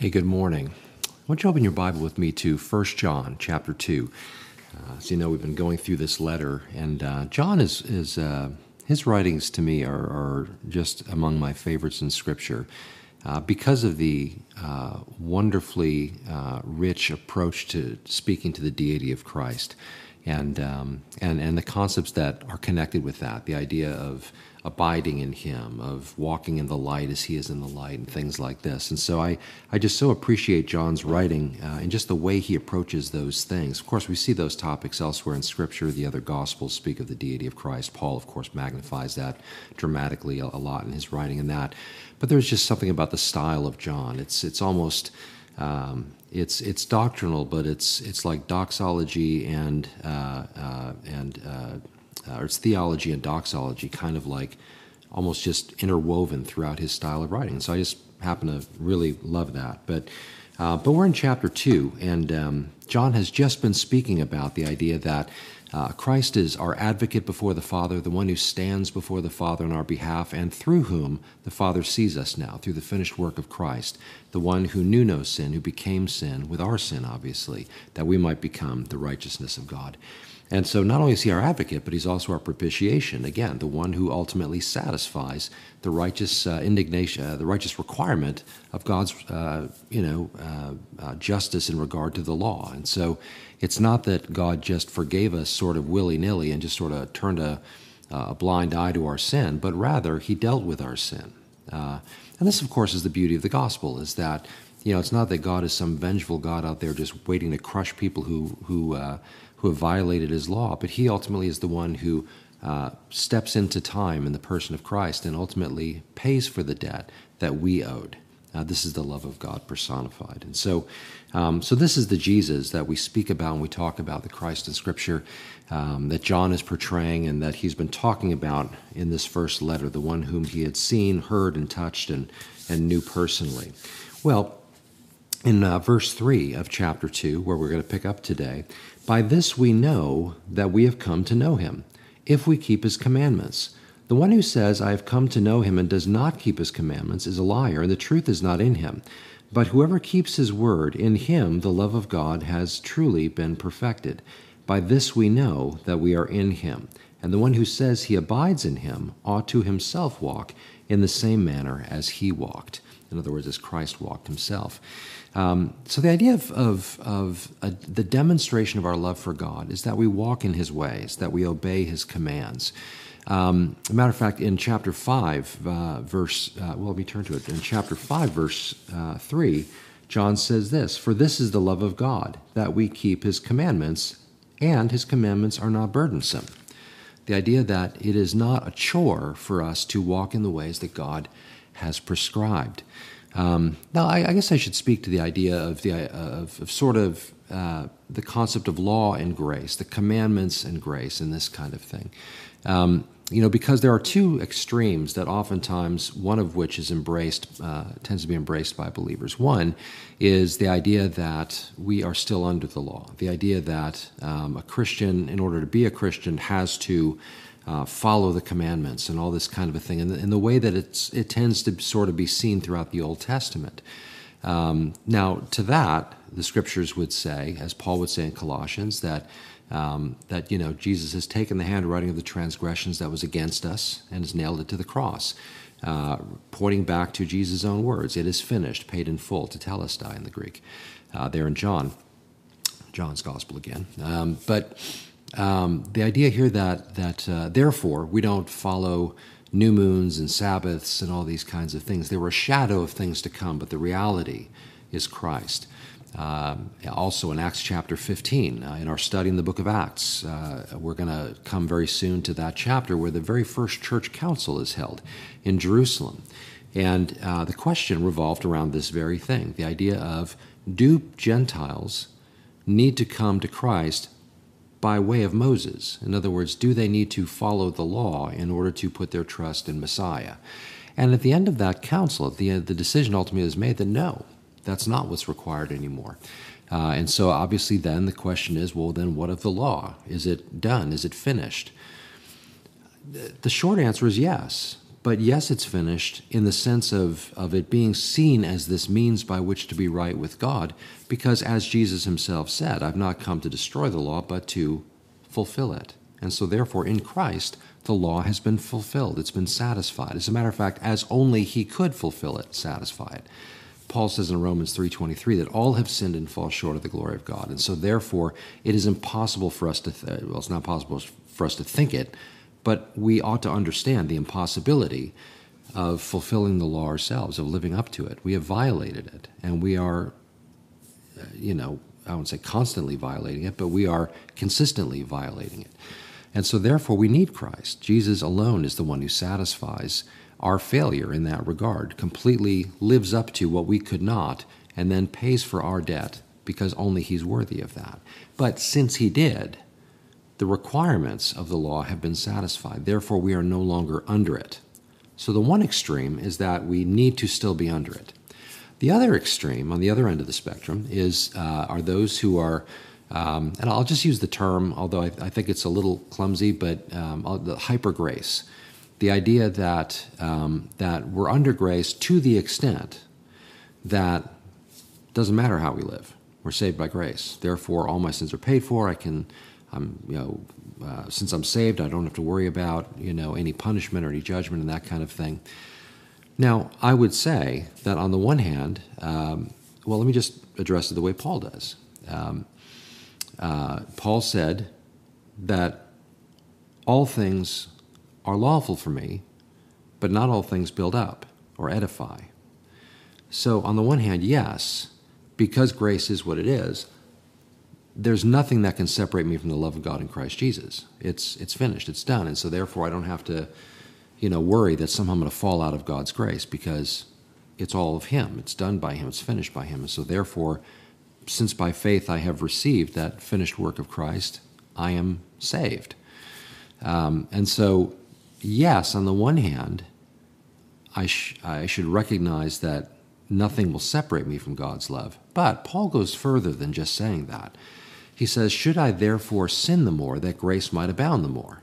Hey, good morning. I want you open your Bible with me to 1 John chapter 2. Uh, as you know, we've been going through this letter, and uh, John is, is uh, his writings to me are, are, just among my favorites in Scripture uh, because of the uh, wonderfully uh, rich approach to speaking to the deity of Christ and, um, and, and the concepts that are connected with that, the idea of abiding in him, of walking in the light as he is in the light, and things like this. And so I, I just so appreciate John's writing uh, and just the way he approaches those things. Of course, we see those topics elsewhere in Scripture. The other Gospels speak of the deity of Christ. Paul, of course, magnifies that dramatically a, a lot in his writing and that. But there's just something about the style of John. It's, it's almost. Um, it's it's doctrinal, but it's it's like doxology and uh, uh, and uh, or it's theology and doxology, kind of like almost just interwoven throughout his style of writing. So I just happen to really love that. But uh, but we're in chapter two, and um, John has just been speaking about the idea that uh, Christ is our advocate before the Father, the one who stands before the Father on our behalf, and through whom the Father sees us now, through the finished work of Christ, the one who knew no sin, who became sin with our sin, obviously, that we might become the righteousness of God. And so not only is he our advocate, but he's also our propitiation. Again, the one who ultimately satisfies the righteous uh, indignation, uh, the righteous requirement of God's, uh, you know, uh, uh, justice in regard to the law. And so it's not that God just forgave us sort of willy nilly and just sort of turned a, a, blind eye to our sin, but rather he dealt with our sin. Uh, and this, of course, is the beauty of the gospel: is that you know it's not that God is some vengeful God out there just waiting to crush people who who who have violated his law, but he ultimately is the one who uh, steps into time in the person of Christ and ultimately pays for the debt that we owed. Uh, this is the love of God personified. And so, um, so this is the Jesus that we speak about when we talk about the Christ in Scripture um, that John is portraying and that he's been talking about in this first letter, the one whom he had seen, heard, and touched and, and knew personally. Well, in uh, verse 3 of chapter 2, where we're going to pick up today, by this we know that we have come to know him, if we keep his commandments. The one who says, I have come to know him, and does not keep his commandments, is a liar, and the truth is not in him. But whoever keeps his word, in him the love of God has truly been perfected. By this we know that we are in him. And the one who says he abides in him ought to himself walk in the same manner as he walked. In other words, as Christ walked himself. Um, so the idea of, of, of a, the demonstration of our love for God is that we walk in his ways, that we obey his commands. Um, matter of fact, in chapter 5, uh, verse, uh, well, let me turn to it. In chapter 5, verse uh, 3, John says this For this is the love of God, that we keep his commandments, and his commandments are not burdensome. The idea that it is not a chore for us to walk in the ways that God has prescribed. Um, now, I, I, guess I should speak to the idea of the of, of sort of uh, the concept of law and grace, the commandments and grace, and this kind of thing. Um, you know, because there are two extremes that oftentimes one of which is embraced, uh, tends to be embraced by believers. One is the idea that we are still under the law, the idea that um, a Christian, in order to be a Christian, has to uh, follow the commandments and all this kind of a thing, and the, and the way that it's, it tends to sort of be seen throughout the Old Testament. Um, now, to that, the scriptures would say, as Paul would say in Colossians, that um, that you know Jesus has taken the handwriting of the transgressions that was against us and has nailed it to the cross, uh, pointing back to Jesus' own words: "It is finished, paid in full." Tetelestai in the Greek, uh, there in John, John's Gospel again. Um, but um, the idea here that that uh, therefore we don't follow new moons and Sabbaths and all these kinds of things. They were a shadow of things to come, but the reality is Christ. Um, also in Acts chapter 15, uh, in our study in the book of Acts, uh, we're going to come very soon to that chapter where the very first church council is held in Jerusalem. And uh, the question revolved around this very thing the idea of do Gentiles need to come to Christ by way of Moses? In other words, do they need to follow the law in order to put their trust in Messiah? And at the end of that council, at the, end, the decision ultimately is made that no, that's not what's required anymore. Uh, and so obviously, then the question is well, then what of the law? Is it done? Is it finished? The short answer is yes, but yes, it's finished in the sense of, of it being seen as this means by which to be right with God, because as Jesus himself said, I've not come to destroy the law, but to fulfill it. And so, therefore, in Christ, the law has been fulfilled. It's been satisfied. As a matter of fact, as only he could fulfill it, satisfy it. Paul says in Romans 3:23 that all have sinned and fall short of the glory of God. And so therefore it is impossible for us to th- well it's not possible for us to think it, but we ought to understand the impossibility of fulfilling the law ourselves, of living up to it. We have violated it and we are uh, you know, I wouldn't say constantly violating it, but we are consistently violating it. And so therefore we need Christ. Jesus alone is the one who satisfies our failure in that regard, completely lives up to what we could not, and then pays for our debt because only He's worthy of that. But since He did, the requirements of the law have been satisfied. Therefore, we are no longer under it. So the one extreme is that we need to still be under it. The other extreme, on the other end of the spectrum, is uh, are those who are, um, and I'll just use the term, although I, I think it's a little clumsy, but um, the hyper grace the idea that um, that we're under grace to the extent that doesn't matter how we live. We're saved by grace. Therefore, all my sins are paid for. I can, I'm, you know, uh, since I'm saved, I don't have to worry about you know any punishment or any judgment and that kind of thing. Now, I would say that on the one hand, um, well, let me just address it the way Paul does. Um, uh, Paul said that all things are lawful for me, but not all things build up or edify. So, on the one hand, yes, because grace is what it is, there's nothing that can separate me from the love of God in Christ Jesus. It's, it's finished, it's done. And so, therefore, I don't have to you know, worry that somehow I'm going to fall out of God's grace because it's all of Him. It's done by Him, it's finished by Him. And so, therefore, since by faith I have received that finished work of Christ, I am saved. Um, and so, yes, on the one hand, I, sh- I should recognize that nothing will separate me from God's love. But Paul goes further than just saying that. He says, Should I therefore sin the more that grace might abound the more?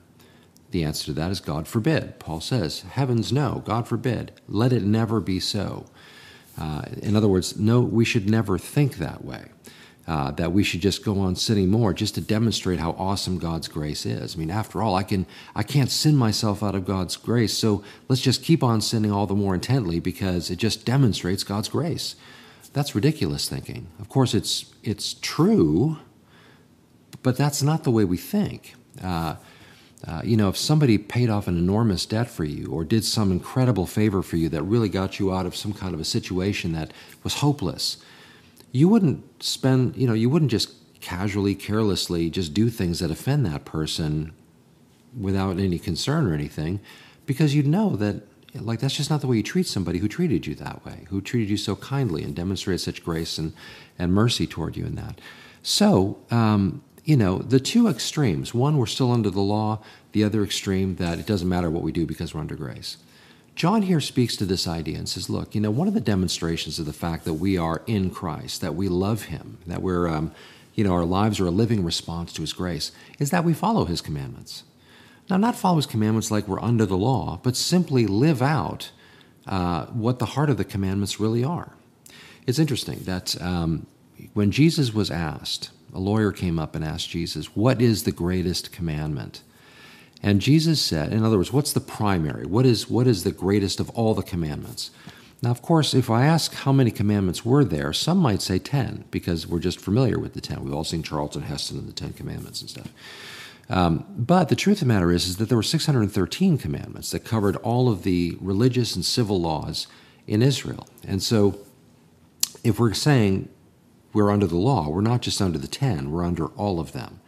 The answer to that is God forbid. Paul says, Heavens, no, God forbid. Let it never be so. Uh, in other words, no, we should never think that way uh, that we should just go on sinning more just to demonstrate how awesome God's grace is. I mean, after all, I can I can't sin myself out of God's grace, so let's just keep on sinning all the more intently because it just demonstrates God's grace. That's ridiculous thinking. Of course, it's it's true, but that's not the way we think. Uh, uh, you know, if somebody paid off an enormous debt for you or did some incredible favor for you that really got you out of some kind of a situation that was hopeless, you wouldn't spend, you know, you wouldn't just casually, carelessly just do things that offend that person without any concern or anything because you'd know that like that's just not the way you treat somebody who treated you that way who treated you so kindly and demonstrated such grace and, and mercy toward you in that so um, you know the two extremes one we're still under the law the other extreme that it doesn't matter what we do because we're under grace John here speaks to this idea and says, look, you know, one of the demonstrations of the fact that we are in Christ, that we love Him, that we're, um, you know, our lives are a living response to His grace, is that we follow His commandments. Now, not follow His commandments like we're under the law, but simply live out uh, what the heart of the commandments really are. It's interesting that um, when Jesus was asked, a lawyer came up and asked Jesus, What is the greatest commandment? And Jesus said, in other words, what's the primary? What is, what is the greatest of all the commandments? Now, of course, if I ask how many commandments were there, some might say 10 because we're just familiar with the 10. We've all seen Charlton Heston and the 10 commandments and stuff. Um, but the truth of the matter is, is that there were 613 commandments that covered all of the religious and civil laws in Israel. And so, if we're saying we're under the law, we're not just under the 10, we're under all of them.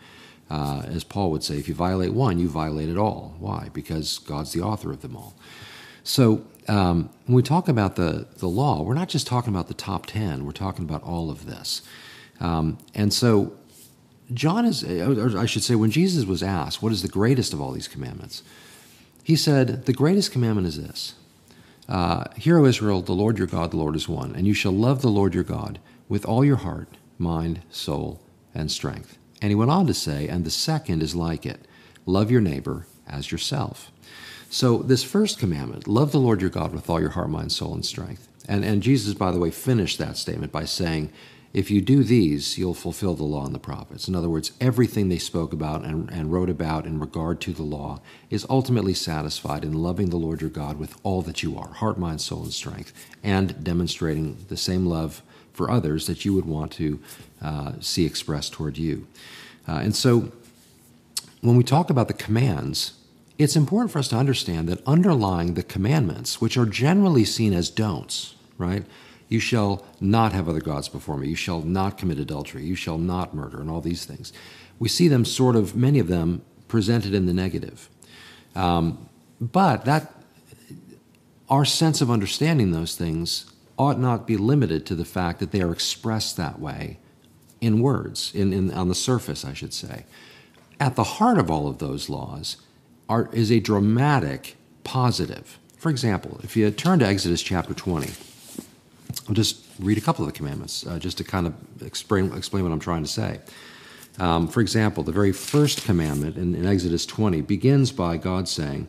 Uh, as Paul would say, if you violate one, you violate it all. Why? Because God's the author of them all. So um, when we talk about the, the law, we're not just talking about the top 10, we're talking about all of this. Um, and so John is, or I should say, when Jesus was asked, what is the greatest of all these commandments? He said, the greatest commandment is this uh, Hear, O Israel, the Lord your God, the Lord is one, and you shall love the Lord your God with all your heart, mind, soul, and strength. And he went on to say, and the second is like it love your neighbor as yourself. So, this first commandment, love the Lord your God with all your heart, mind, soul, and strength. And, and Jesus, by the way, finished that statement by saying, if you do these, you'll fulfill the law and the prophets. In other words, everything they spoke about and, and, wrote about in regard to the law is ultimately satisfied in loving the Lord your God with all that you are heart, mind, soul, and strength, and demonstrating the same love for others that you would want to uh, see expressed toward you. Uh, and so, when we talk about the commands, it's important for us to understand that underlying the commandments, which are generally seen as don'ts, right? You shall not have other gods before me. You shall not commit adultery. You shall not murder, and all these things. We see them sort of, many of them, presented in the negative. Um, but that, our sense of understanding those things ought not be limited to the fact that they are expressed that way in words, in, in, on the surface, I should say. At the heart of all of those laws are, is a dramatic positive. For example, if you turn to Exodus chapter 20, I'll just read a couple of the commandments uh, just to kind of explain, explain what I'm trying to say. Um, for example, the very first commandment in, in Exodus 20 begins by God saying,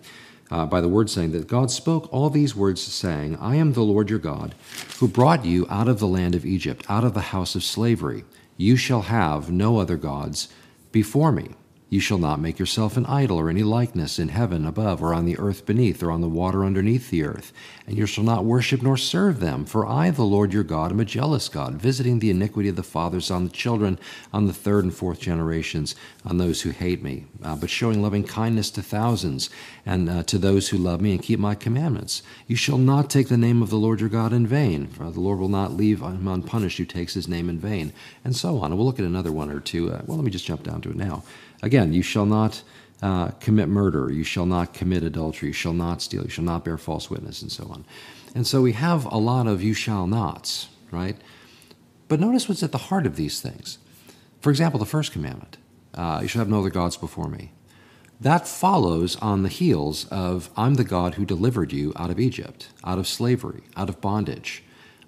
uh, by the word saying that God spoke all these words, saying, I am the Lord your God, who brought you out of the land of Egypt, out of the house of slavery. You shall have no other gods before me. You shall not make yourself an idol or any likeness in heaven above, or on the earth beneath, or on the water underneath the earth. And you shall not worship nor serve them. For I, the Lord your God, am a jealous God, visiting the iniquity of the fathers on the children, on the third and fourth generations, on those who hate me, uh, but showing loving kindness to thousands, and uh, to those who love me and keep my commandments. You shall not take the name of the Lord your God in vain, for the Lord will not leave him unpunished who takes his name in vain, and so on. And we'll look at another one or two. Uh, well, let me just jump down to it now. Again, you shall not uh, commit murder, you shall not commit adultery, you shall not steal, you shall not bear false witness, and so on. And so we have a lot of you shall nots, right? But notice what's at the heart of these things. For example, the first commandment uh, you shall have no other gods before me. That follows on the heels of I'm the God who delivered you out of Egypt, out of slavery, out of bondage.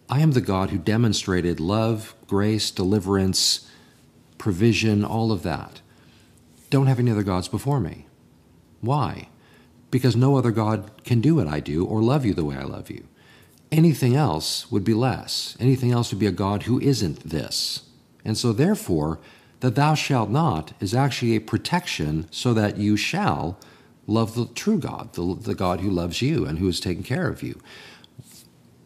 I am the God who demonstrated love, grace, deliverance, provision, all of that. Don't have any other gods before me. Why? Because no other God can do what I do or love you the way I love you. Anything else would be less. Anything else would be a God who isn't this. And so, therefore, the thou shalt not is actually a protection so that you shall love the true God, the, the God who loves you and who is taking care of you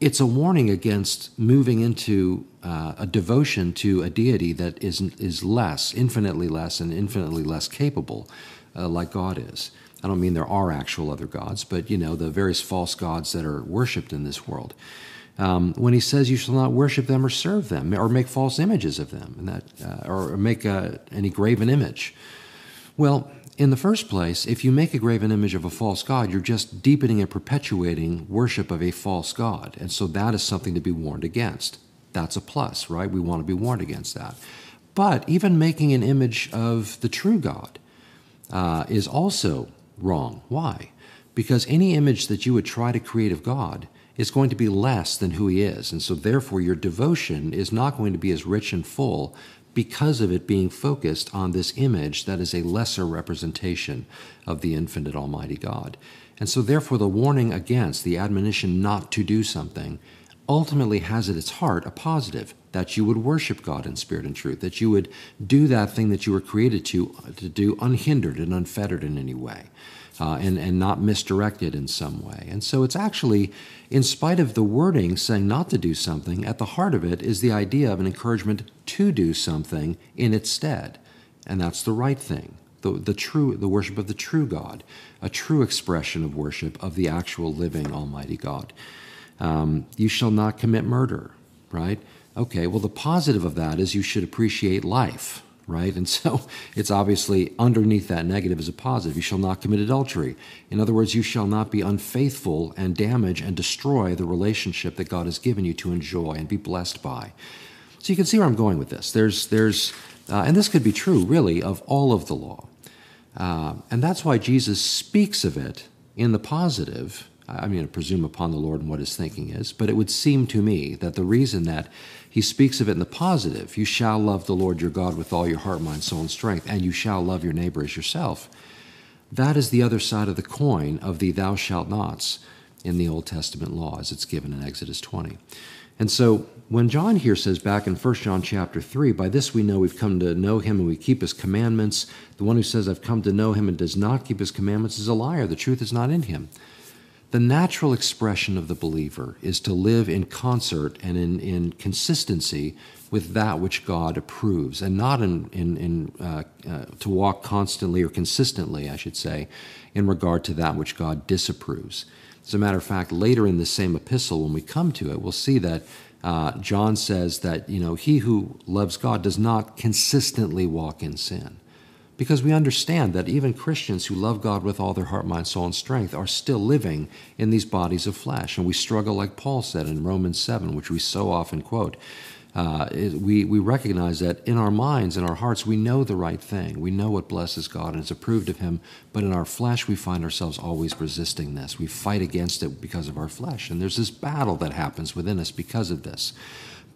it's a warning against moving into uh, a devotion to a deity that is, is less, infinitely less, and infinitely less capable, uh, like God is. I don't mean there are actual other gods, but you know the various false gods that are worshipped in this world. Um, when he says you shall not worship them or serve them or make false images of them, and that uh, or make uh, any graven image. Well, in the first place, if you make a graven image of a false god, you're just deepening and perpetuating worship of a false god. And so that is something to be warned against. That's a plus, right? We want to be warned against that. But even making an image of the true God uh, is also wrong. Why? Because any image that you would try to create of God is going to be less than who He is. And so, therefore, your devotion is not going to be as rich and full because of it being focused on this image that is a lesser representation of the infinite Almighty God. And so, therefore, the warning against, the admonition not to do something, ultimately has at its heart a positive that you would worship God in spirit and truth, that you would do that thing that you were created to, to do unhindered and unfettered in any way uh, and, and not misdirected in some way. And so it's actually, in spite of the wording saying not to do something, at the heart of it is the idea of an encouragement to do something in its stead. And that's the right thing. The, the true the worship of the true God, a true expression of worship of the actual living Almighty God. Um, you shall not commit murder, right? Okay, well, the positive of that is you should appreciate life, right? And so it's obviously underneath that negative is a positive. You shall not commit adultery. In other words, you shall not be unfaithful and damage and destroy the relationship that God has given you to enjoy and be blessed by. So you can see where I'm going with this. There's, there's, uh, and this could be true, really, of all of the law. Uh, and that's why Jesus speaks of it in the positive I mean, I presume upon the Lord and what his thinking is, but it would seem to me that the reason that he speaks of it in the positive, you shall love the Lord your God with all your heart, mind, soul, and strength, and you shall love your neighbor as yourself, That is the other side of the coin of the thou shalt nots in the Old Testament law as it's given in Exodus 20. And so when John here says back in 1 John chapter 3, by this we know we've come to know him and we keep his commandments. The one who says, I've come to know him and does not keep his commandments is a liar. The truth is not in him. The natural expression of the believer is to live in concert and in, in consistency with that which God approves, and not in, in, in uh, uh, to walk constantly or consistently, I should say, in regard to that which God disapproves. As a matter of fact, later in the same epistle, when we come to it, we'll see that uh, John says that you know he who loves God does not consistently walk in sin because we understand that even Christians who love God with all their heart, mind, soul, and strength are still living in these bodies of flesh. And we struggle, like Paul said in Romans 7, which we so often quote. Uh, we, we recognize that in our minds, in our hearts, we know the right thing. We know what blesses God and is approved of Him. But in our flesh, we find ourselves always resisting this. We fight against it because of our flesh. And there's this battle that happens within us because of this.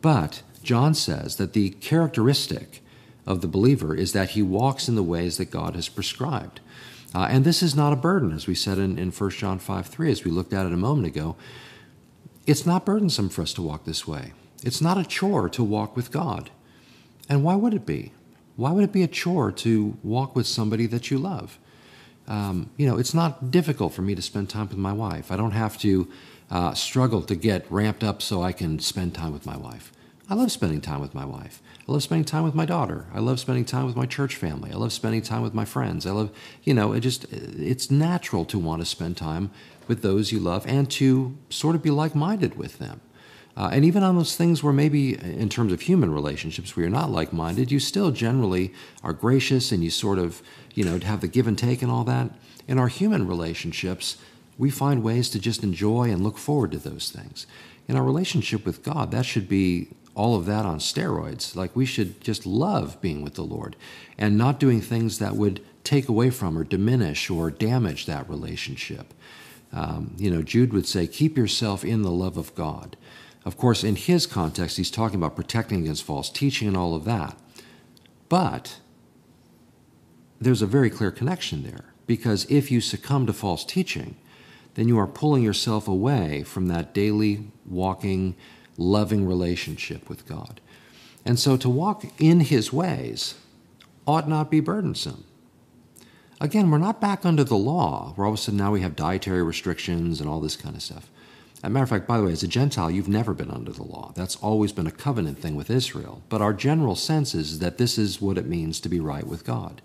But John says that the characteristic of the believer is that he walks in the ways that God has prescribed. Uh, and this is not a burden, as we said in, in 1 John 5 3, as we looked at it a moment ago. It's not burdensome for us to walk this way. It's not a chore to walk with God. And why would it be? Why would it be a chore to walk with somebody that you love? Um, you know, it's not difficult for me to spend time with my wife. I don't have to uh, struggle to get ramped up so I can spend time with my wife. I love spending time with my wife. I love spending time with my daughter. I love spending time with my church family. I love spending time with my friends. I love, you know, it just, it's natural to want to spend time with those you love and to sort of be like minded with them. Uh, and even on those things where maybe, in terms of human relationships, where you're not like minded, you still generally are gracious and you sort of, you know, have the give and take and all that. In our human relationships, we find ways to just enjoy and look forward to those things. In our relationship with God, that should be all of that on steroids. Like we should just love being with the Lord and not doing things that would take away from or diminish or damage that relationship. Um, you know, Jude would say, keep yourself in the love of God. Of course, in his context, he's talking about protecting against false teaching and all of that. But there's a very clear connection there because if you succumb to false teaching, then you are pulling yourself away from that daily walking, loving relationship with God. And so to walk in His ways ought not be burdensome. Again, we're not back under the law, where all of a sudden now we have dietary restrictions and all this kind of stuff. As a matter of fact, by the way, as a Gentile, you've never been under the law. That's always been a covenant thing with Israel. But our general sense is that this is what it means to be right with God,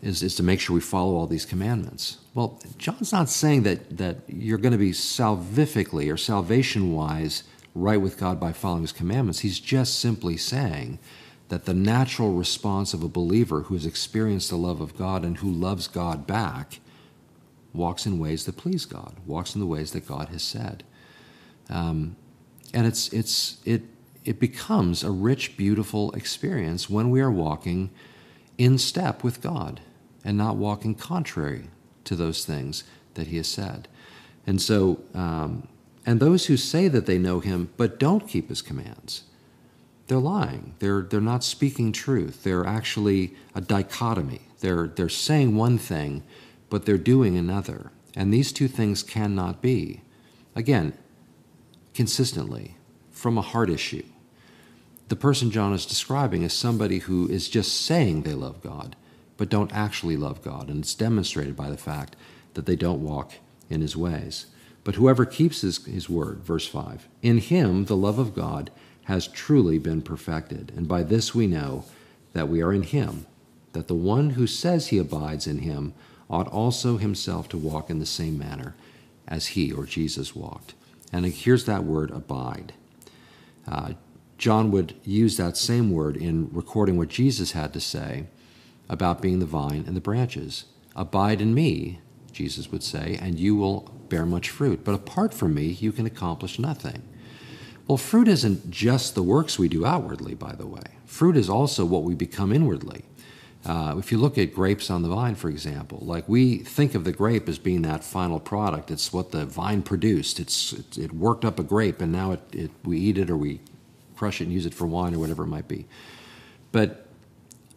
is, is to make sure we follow all these commandments. Well, John's not saying that, that you're going to be salvifically or salvation wise right with God by following his commandments. He's just simply saying that the natural response of a believer who has experienced the love of God and who loves God back walks in ways that please God, walks in the ways that God has said. Um, and it's, it's, it, it becomes a rich, beautiful experience when we are walking in step with God and not walking contrary to those things that He has said. And so, um, and those who say that they know him but don't keep his commands. They're lying. They're, they're not speaking truth. They're actually a dichotomy. They're, they're saying one thing, but they're doing another. And these two things cannot be. Again, consistently, from a heart issue. The person John is describing is somebody who is just saying they love God, but don't actually love God. And it's demonstrated by the fact that they don't walk in his ways. But whoever keeps his, his word, verse 5, in him the love of God has truly been perfected. And by this we know that we are in him, that the one who says he abides in him ought also himself to walk in the same manner as he or Jesus walked. And here's that word abide. Uh, John would use that same word in recording what Jesus had to say about being the vine and the branches. Abide in me, Jesus would say, and you will bear much fruit. But apart from me, you can accomplish nothing. Well, fruit isn't just the works we do outwardly, by the way. Fruit is also what we become inwardly. Uh, if you look at grapes on the vine, for example, like we think of the grape as being that final product. It's what the vine produced. It's it, it worked up a grape, and now it, it, we eat it or we crush it and use it for wine or whatever it might be. But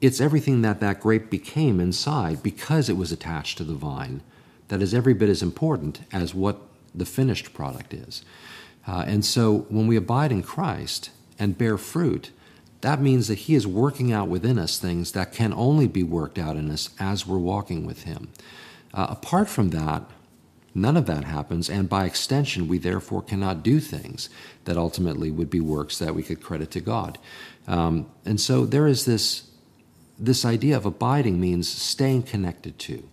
it's everything that that grape became inside because it was attached to the vine that is every bit as important as what the finished product is. Uh, and so when we abide in Christ and bear fruit, that means that He is working out within us things that can only be worked out in us as we're walking with Him. Uh, apart from that, none of that happens, and by extension, we therefore cannot do things that ultimately would be works that we could credit to God. Um, and so there is this, this idea of abiding means staying connected to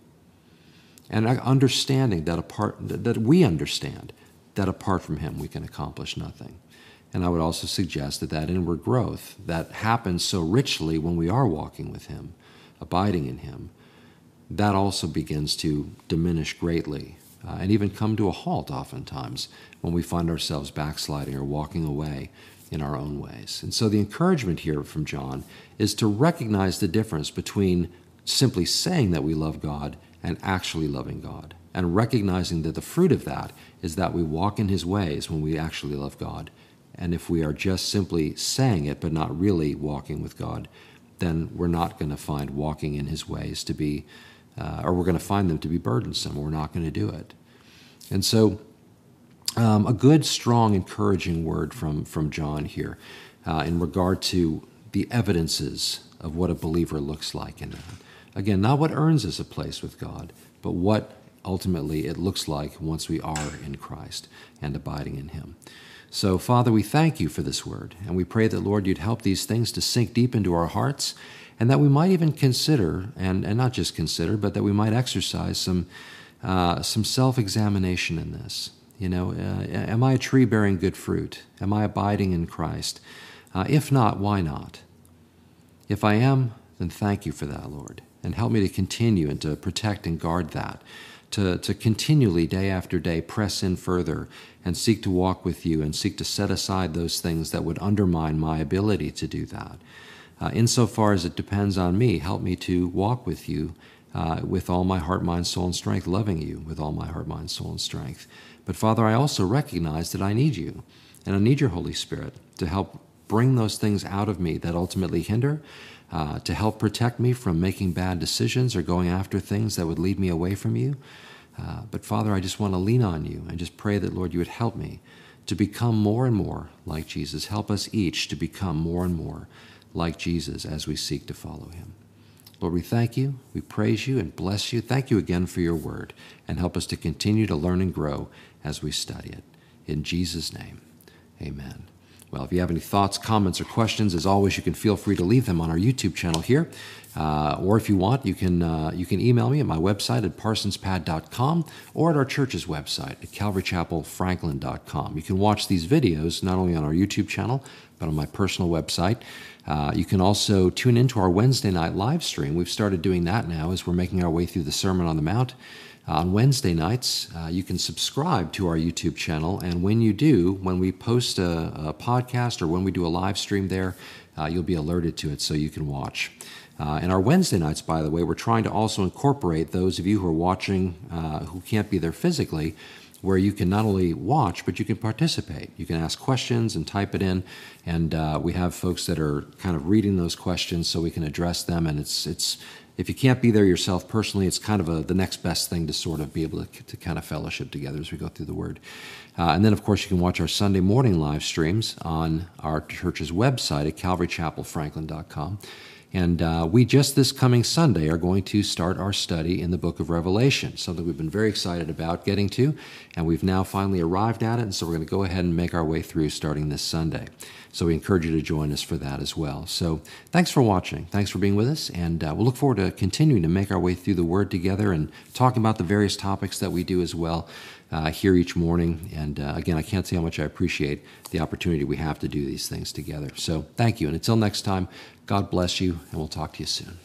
and understanding that apart that we understand that apart from him we can accomplish nothing and i would also suggest that that inward growth that happens so richly when we are walking with him abiding in him that also begins to diminish greatly uh, and even come to a halt oftentimes when we find ourselves backsliding or walking away in our own ways. And so the encouragement here from John is to recognize the difference between simply saying that we love God and actually loving God, and recognizing that the fruit of that is that we walk in His ways when we actually love God. And if we are just simply saying it but not really walking with God, then we're not going to find walking in His ways to be, uh, or we're going to find them to be burdensome. We're not going to do it. And so, um, a good, strong, encouraging word from, from John here uh, in regard to the evidences of what a believer looks like in that. Again, not what earns us a place with God, but what ultimately it looks like once we are in Christ and abiding in Him. So, Father, we thank you for this word, and we pray that, Lord, you'd help these things to sink deep into our hearts, and that we might even consider, and, and not just consider, but that we might exercise some, uh, some self examination in this. You know, uh, am I a tree bearing good fruit? Am I abiding in Christ? Uh, if not, why not? If I am, then thank you for that, Lord and help me to continue and to protect and guard that. To, to continually, day after day, press in further and seek to walk with you and seek to set aside those things that would undermine my ability to do that. Uh, insofar as it depends on me, help me to walk with you uh, with all my heart, mind, soul, and strength, loving you with all my heart, mind, soul, and strength. But Father, I also recognize that I need you, and I need your Holy Spirit to help bring those things out of me that ultimately hinder uh, to help protect me from making bad decisions or going after things that would lead me away from you. Uh, but Father, I just want to lean on you and just pray that, Lord, you would help me to become more and more like Jesus. Help us each to become more and more like Jesus as we seek to follow him. Lord, we thank you, we praise you, and bless you. Thank you again for your word, and help us to continue to learn and grow as we study it. In Jesus' name, amen. Well, if you have any thoughts, comments, or questions, as always, you can feel free to leave them on our YouTube channel here. Uh, or if you want, you can, uh, you can email me at my website at parsonspad.com or at our church's website at calvarychapelfranklin.com. You can watch these videos not only on our YouTube channel, but on my personal website. Uh, you can also tune into our Wednesday night live stream. We've started doing that now as we're making our way through the Sermon on the Mount. On Wednesday nights, uh, you can subscribe to our YouTube channel. And when you do, when we post a, a podcast or when we do a live stream there, uh, you'll be alerted to it so you can watch. Uh, and our Wednesday nights, by the way, we're trying to also incorporate those of you who are watching uh, who can't be there physically, where you can not only watch, but you can participate. You can ask questions and type it in. And uh, we have folks that are kind of reading those questions so we can address them. And it's, it's, if you can't be there yourself personally, it's kind of a, the next best thing to sort of be able to, to kind of fellowship together as we go through the Word. Uh, and then, of course, you can watch our Sunday morning live streams on our church's website at calvarychapelfranklin.com. And uh, we just this coming Sunday are going to start our study in the book of Revelation, something we've been very excited about getting to, and we've now finally arrived at it. And so we're going to go ahead and make our way through starting this Sunday. So we encourage you to join us for that as well. So thanks for watching. Thanks for being with us. And uh, we'll look forward to continuing to make our way through the Word together and talking about the various topics that we do as well uh, here each morning. And uh, again, I can't say how much I appreciate the opportunity we have to do these things together. So thank you. And until next time, God bless you, and we'll talk to you soon.